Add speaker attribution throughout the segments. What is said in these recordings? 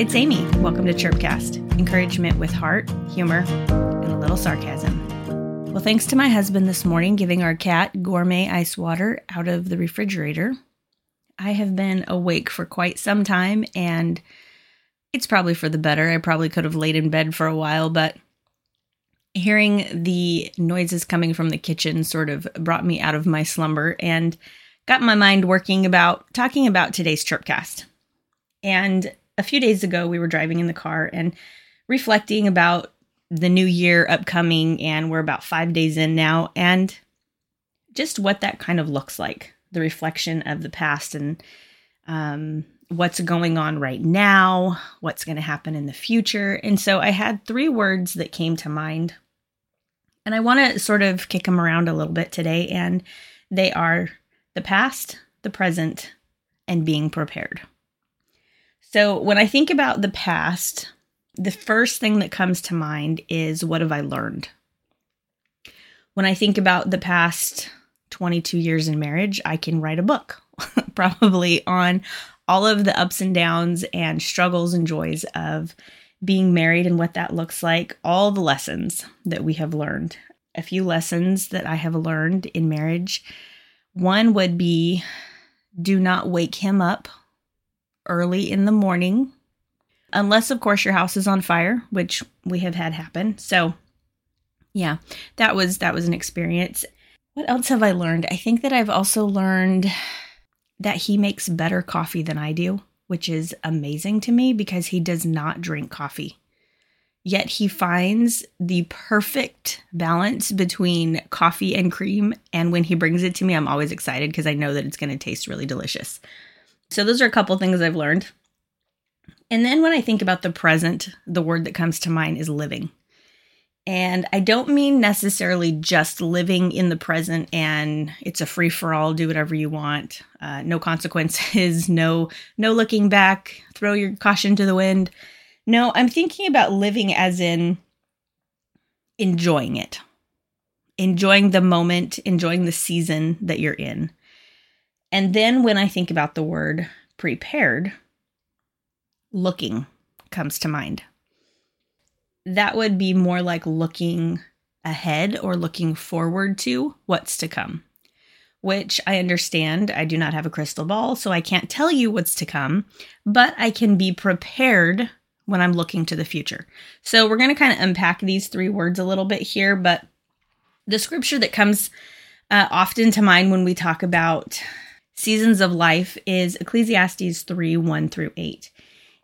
Speaker 1: It's Amy. Welcome to Chirpcast encouragement with heart, humor, and a little sarcasm. Well, thanks to my husband this morning giving our cat gourmet ice water out of the refrigerator, I have been awake for quite some time and it's probably for the better. I probably could have laid in bed for a while, but hearing the noises coming from the kitchen sort of brought me out of my slumber and got my mind working about talking about today's Chirpcast. And a few days ago, we were driving in the car and reflecting about the new year upcoming, and we're about five days in now, and just what that kind of looks like the reflection of the past and um, what's going on right now, what's going to happen in the future. And so I had three words that came to mind. And I want to sort of kick them around a little bit today. And they are the past, the present, and being prepared. So when I think about the past, the first thing that comes to mind is what have I learned? When I think about the past 22 years in marriage, I can write a book probably on all of the ups and downs and struggles and joys of being married and what that looks like, all the lessons that we have learned. A few lessons that I have learned in marriage one would be do not wake him up early in the morning, unless, of course, your house is on fire, which we have had happen. So, yeah, that was that was an experience. What else have I learned? I think that I've also learned that he makes better coffee than I do, which is amazing to me because he does not drink coffee. Yet he finds the perfect balance between coffee and cream. And when he brings it to me, I'm always excited because I know that it's going to taste really delicious. So, those are a couple things I've learned. And then when I think about the present, the word that comes to mind is living. And I don't mean necessarily just living in the present and it's a free for all, do whatever you want, uh, no consequences, no no looking back, throw your caution to the wind. No, I'm thinking about living as in enjoying it, enjoying the moment, enjoying the season that you're in. And then when I think about the word prepared, looking comes to mind that would be more like looking ahead or looking forward to what's to come, which I understand. I do not have a crystal ball, so I can't tell you what's to come, but I can be prepared when I'm looking to the future. So we're going to kind of unpack these three words a little bit here, but the scripture that comes uh, often to mind when we talk about seasons of life is Ecclesiastes 3 1 through 8.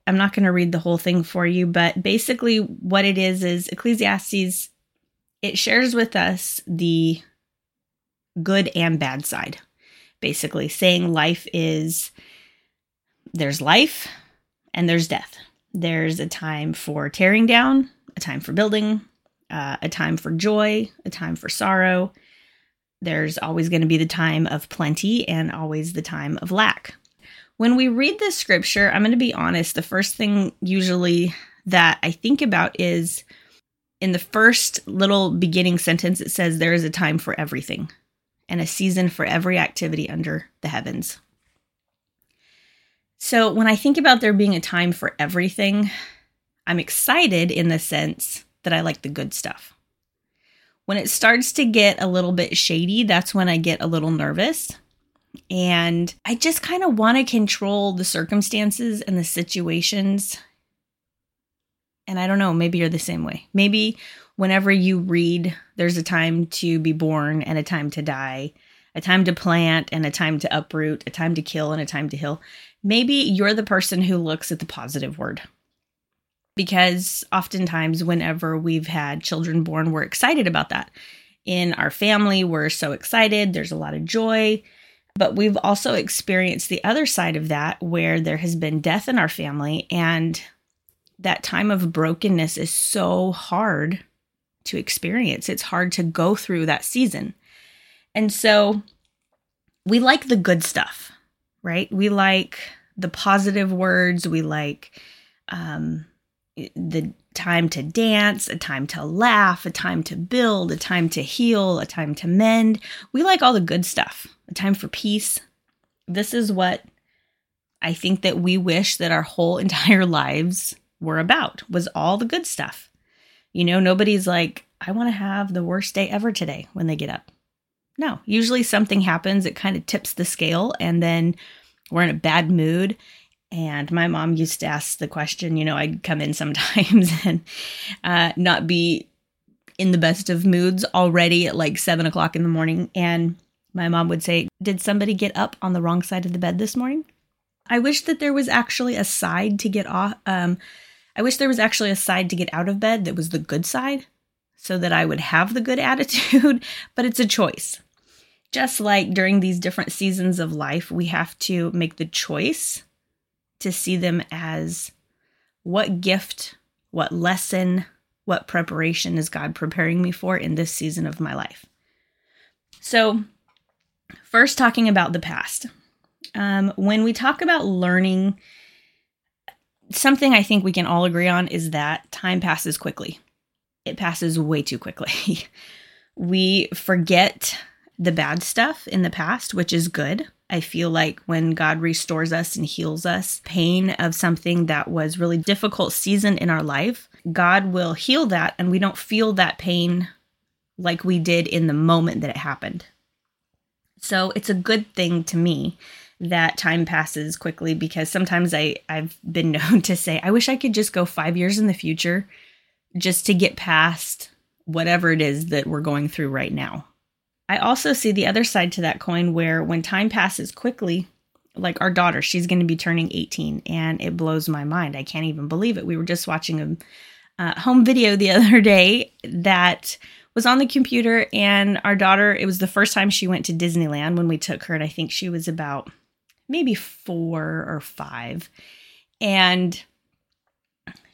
Speaker 1: I'm not going to read the whole thing for you, but basically what it is is Ecclesiastes it shares with us the good and bad side. Basically saying life is there's life and there's death. There's a time for tearing down, a time for building, uh, a time for joy, a time for sorrow. There's always going to be the time of plenty and always the time of lack. When we read this scripture, I'm going to be honest, the first thing usually that I think about is in the first little beginning sentence, it says, There is a time for everything and a season for every activity under the heavens. So when I think about there being a time for everything, I'm excited in the sense that I like the good stuff. When it starts to get a little bit shady, that's when I get a little nervous and I just kind of want to control the circumstances and the situations. And I don't know, maybe you're the same way. Maybe whenever you read, there's a time to be born and a time to die, a time to plant and a time to uproot, a time to kill and a time to heal. Maybe you're the person who looks at the positive word. Because oftentimes, whenever we've had children born, we're excited about that. In our family, we're so excited. There's a lot of joy. But we've also experienced the other side of that where there has been death in our family and that time of brokenness is so hard to experience. It's hard to go through that season. And so we like the good stuff, right? We like the positive words. We like um, the time to dance, a time to laugh, a time to build, a time to heal, a time to mend. We like all the good stuff a time for peace. This is what I think that we wish that our whole entire lives were about was all the good stuff. You know, nobody's like, I want to have the worst day ever today when they get up. No, usually something happens, it kind of tips the scale, and then we're in a bad mood. And my mom used to ask the question, you know, I'd come in sometimes and uh, not be in the best of moods already at like seven o'clock in the morning. And my mom would say, Did somebody get up on the wrong side of the bed this morning? I wish that there was actually a side to get off. Um, I wish there was actually a side to get out of bed that was the good side so that I would have the good attitude, but it's a choice. Just like during these different seasons of life, we have to make the choice to see them as what gift, what lesson, what preparation is God preparing me for in this season of my life. So, first, talking about the past. Um, when we talk about learning, something I think we can all agree on is that time passes quickly. It passes way too quickly. we forget the bad stuff in the past, which is good. I feel like when God restores us and heals us, pain of something that was really difficult season in our life, God will heal that and we don't feel that pain like we did in the moment that it happened. So it's a good thing to me that time passes quickly because sometimes I, I've been known to say, I wish I could just go five years in the future just to get past whatever it is that we're going through right now. I also see the other side to that coin where when time passes quickly, like our daughter, she's going to be turning 18 and it blows my mind. I can't even believe it. We were just watching a uh, home video the other day that was on the computer and our daughter, it was the first time she went to Disneyland when we took her and I think she was about maybe four or five. And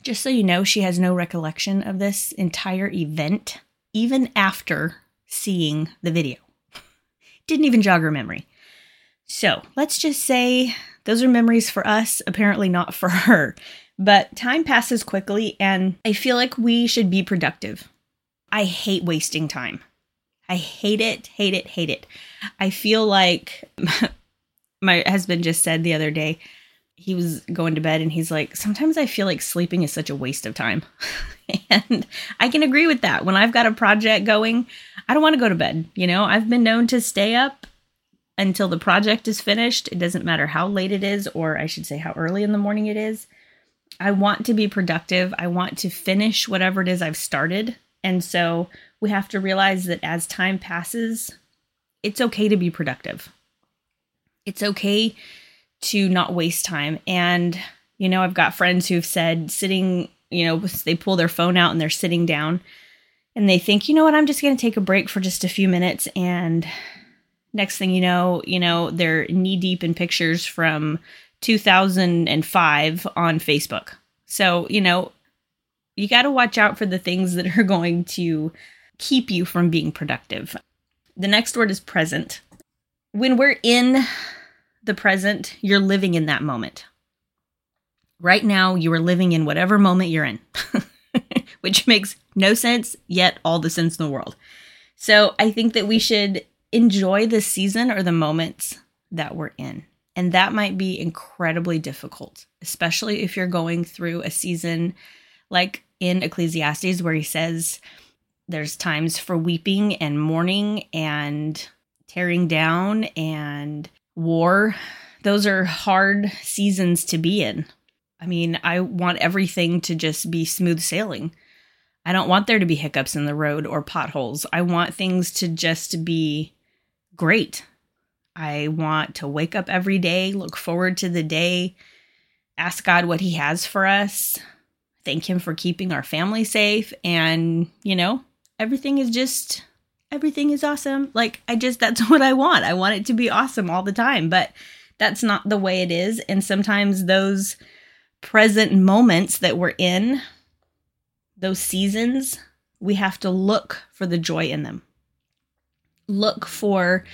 Speaker 1: just so you know, she has no recollection of this entire event, even after seeing the video. Didn't even jog her memory. So let's just say those are memories for us, apparently not for her. But time passes quickly, and I feel like we should be productive. I hate wasting time. I hate it, hate it, hate it. I feel like my husband just said the other day he was going to bed and he's like sometimes i feel like sleeping is such a waste of time. And i can agree with that. When i've got a project going i don't want to go to bed you know? I've been known to stay up until the project is finished. It doesn't matter how late it is or i should say how early in the morning it is. I want to be productive. I want to finish whatever it is i've started. And so we have to realize that as time passes it's okay to be productive. It's okay to not waste time. And, you know, I've got friends who've said sitting, you know, they pull their phone out and they're sitting down and they think, you know what, I'm just going to take a break for just a few minutes. And next thing you know, you know, they're knee deep in pictures from 2005 on Facebook. So, you know, you got to watch out for the things that are going to keep you from being productive. The next word is present when we're in the present, you're living in that moment. Right now, you are living in whatever moment you're in, which makes no sense, yet all the sense in the world. So I think that we should enjoy the season or the moments that we're in. And that might be incredibly difficult, especially if you're going through a season like in Ecclesiastes, where he says there's times for weeping and mourning and tearing down and war. Those are hard seasons to be in. I mean, I want everything to just be smooth sailing. I don't want there to be hiccups in the road or potholes. I want things to just be great. I want to wake up every day, look forward to the day, ask God what He has for us, thank Him for keeping our family safe, and, you know, everything is just everything is awesome. Like, I just, that's what I want. I want it to be awesome all the time, but that's not the way it is. And sometimes those present moments that we're in, those seasons, we have to look for the joy in them. Look for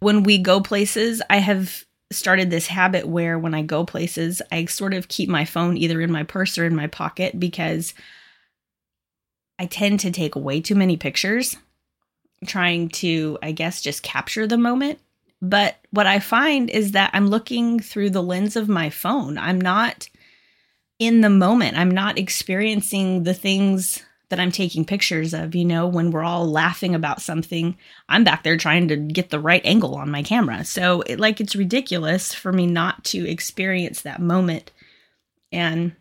Speaker 1: when we go places. I have started this habit where when I go places, I sort of keep my phone either in my purse or in my pocket because I tend to take way too many pictures trying to, I guess, just capture the moment. But what I find is that I'm looking through the lens of my phone. I'm not in the moment. I'm not experiencing the things that I'm taking pictures of. You know, when we're all laughing about something, I'm back there trying to get the right angle on my camera. So, it, like, it's ridiculous for me not to experience that moment. And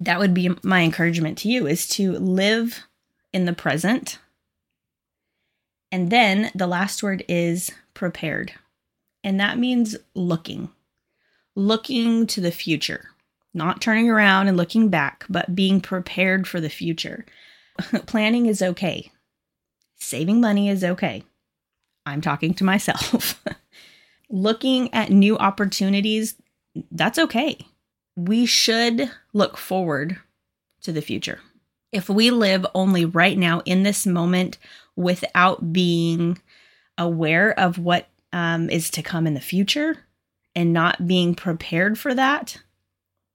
Speaker 1: that would be my encouragement to you is to live in the present. And then the last word is prepared. And that means looking, looking to the future, not turning around and looking back, but being prepared for the future. Planning is okay, saving money is okay. I'm talking to myself. looking at new opportunities, that's okay. We should look forward to the future. If we live only right now in this moment without being aware of what um, is to come in the future and not being prepared for that.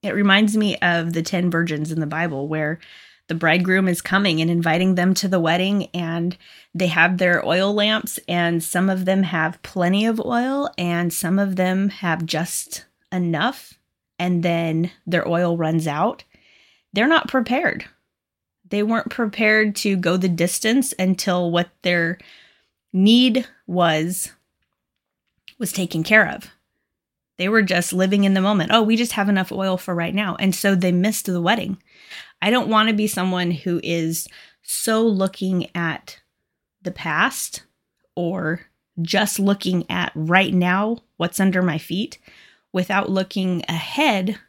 Speaker 1: It reminds me of the 10 virgins in the Bible where the bridegroom is coming and inviting them to the wedding and they have their oil lamps and some of them have plenty of oil and some of them have just enough and then their oil runs out. They're not prepared. They weren't prepared to go the distance until what their need was was taken care of. They were just living in the moment. Oh, we just have enough oil for right now. And so they missed the wedding. I don't want to be someone who is so looking at the past or just looking at right now, what's under my feet, without looking ahead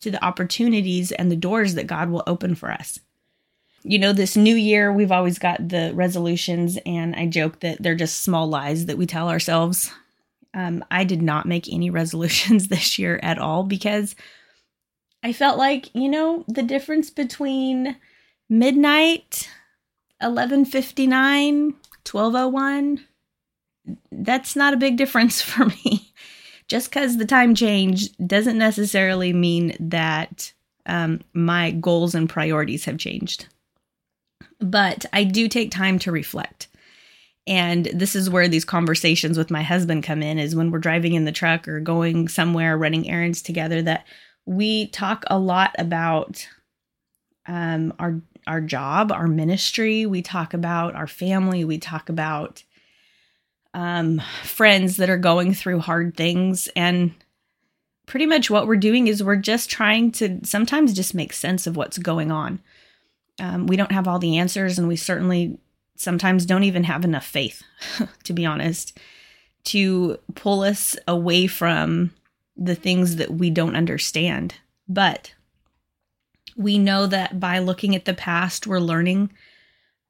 Speaker 1: to the opportunities and the doors that God will open for us you know, this new year, we've always got the resolutions, and I joke that they're just small lies that we tell ourselves. Um, I did not make any resolutions this year at all because I felt like, you know, the difference between midnight, 1159, 1201, that's not a big difference for me. Just because the time change doesn't necessarily mean that um, my goals and priorities have changed but I do take time to reflect. And this is where these conversations with my husband come in is when we're driving in the truck or going somewhere running errands together that we talk a lot about um, our our job, our ministry, we talk about our family, we talk about um, friends that are going through hard things. And pretty much what we're doing is we're just trying to sometimes just make sense of what's going on um, we don't have all the answers, and we certainly sometimes don't even have enough faith, to be honest, to pull us away from the things that we don't understand. But we know that by looking at the past, we're learning.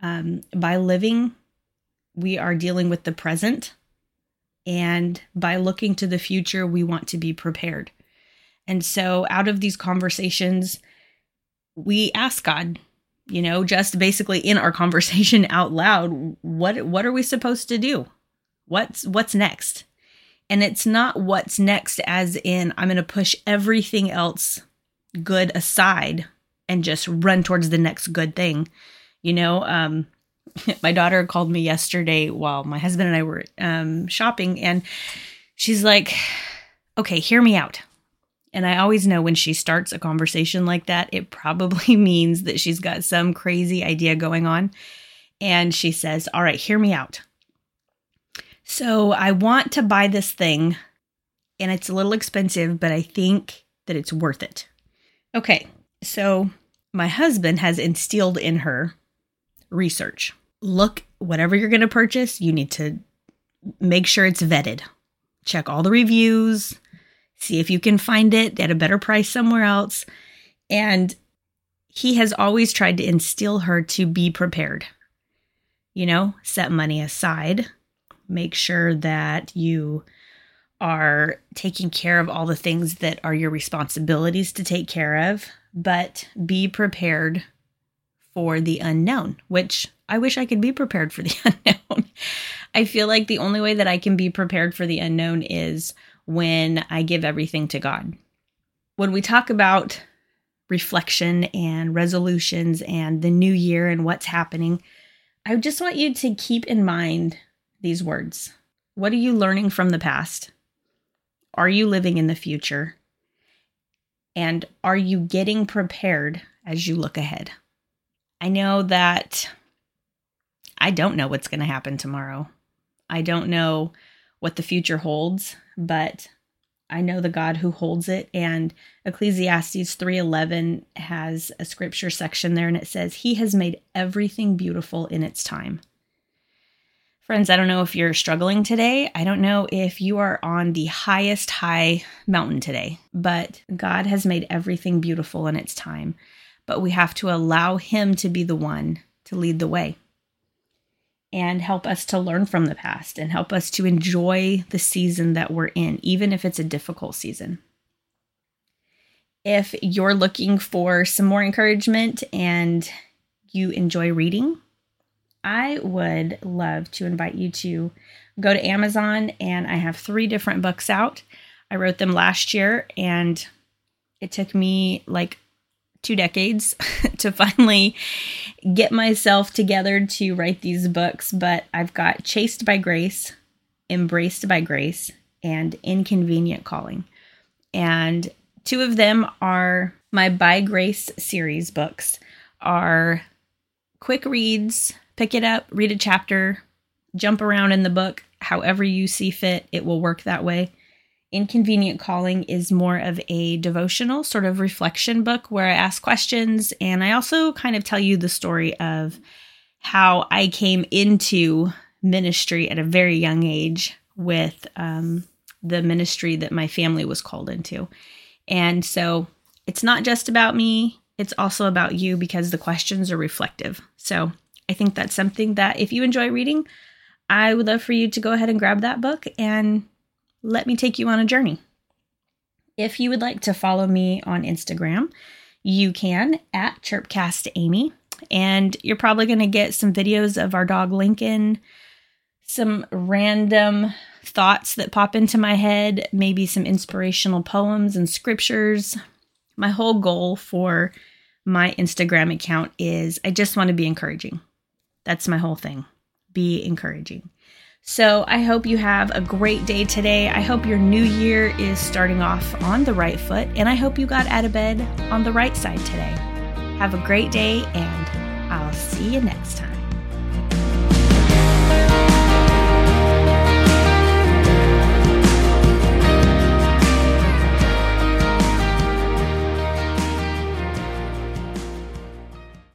Speaker 1: Um, by living, we are dealing with the present. And by looking to the future, we want to be prepared. And so, out of these conversations, we ask God, you know, just basically in our conversation out loud, what what are we supposed to do? What's what's next? And it's not what's next as in I'm going to push everything else good aside and just run towards the next good thing. You know, um my daughter called me yesterday while my husband and I were um shopping and she's like, "Okay, hear me out." And I always know when she starts a conversation like that, it probably means that she's got some crazy idea going on. And she says, All right, hear me out. So I want to buy this thing, and it's a little expensive, but I think that it's worth it. Okay, so my husband has instilled in her research. Look, whatever you're going to purchase, you need to make sure it's vetted. Check all the reviews, see if you can find it at a better price somewhere else. And he has always tried to instill her to be prepared. You know, set money aside, make sure that you are taking care of all the things that are your responsibilities to take care of, but be prepared for the unknown, which I wish I could be prepared for the unknown. I feel like the only way that I can be prepared for the unknown is when I give everything to God. When we talk about reflection and resolutions and the new year and what's happening, I just want you to keep in mind these words What are you learning from the past? Are you living in the future? And are you getting prepared as you look ahead? I know that I don't know what's going to happen tomorrow. I don't know what the future holds, but I know the God who holds it and Ecclesiastes 3:11 has a scripture section there and it says he has made everything beautiful in its time. Friends, I don't know if you're struggling today. I don't know if you are on the highest high mountain today, but God has made everything beautiful in its time. But we have to allow him to be the one to lead the way and help us to learn from the past and help us to enjoy the season that we're in, even if it's a difficult season. If you're looking for some more encouragement and you enjoy reading, I would love to invite you to go to Amazon and I have three different books out. I wrote them last year and it took me like two decades to finally get myself together to write these books, but I've got Chased by Grace, Embraced by Grace, and Inconvenient Calling. And two of them are my By Grace series books are quick reads, pick it up, read a chapter, jump around in the book however you see fit. It will work that way. Inconvenient Calling is more of a devotional sort of reflection book where I ask questions and I also kind of tell you the story of how I came into ministry at a very young age with um, the ministry that my family was called into. And so it's not just about me, it's also about you because the questions are reflective. So I think that's something that if you enjoy reading, I would love for you to go ahead and grab that book and let me take you on a journey. If you would like to follow me on Instagram, you can at ChirpcastAmy. And you're probably going to get some videos of our dog Lincoln, some random thoughts that pop into my head, maybe some inspirational poems and scriptures. My whole goal for my Instagram account is I just want to be encouraging. That's my whole thing. Be encouraging. So I hope you have a great day today. I hope your new year is starting off on the right foot, and I hope you got out of bed on the right side today. Have a great day, and I'll see you next time.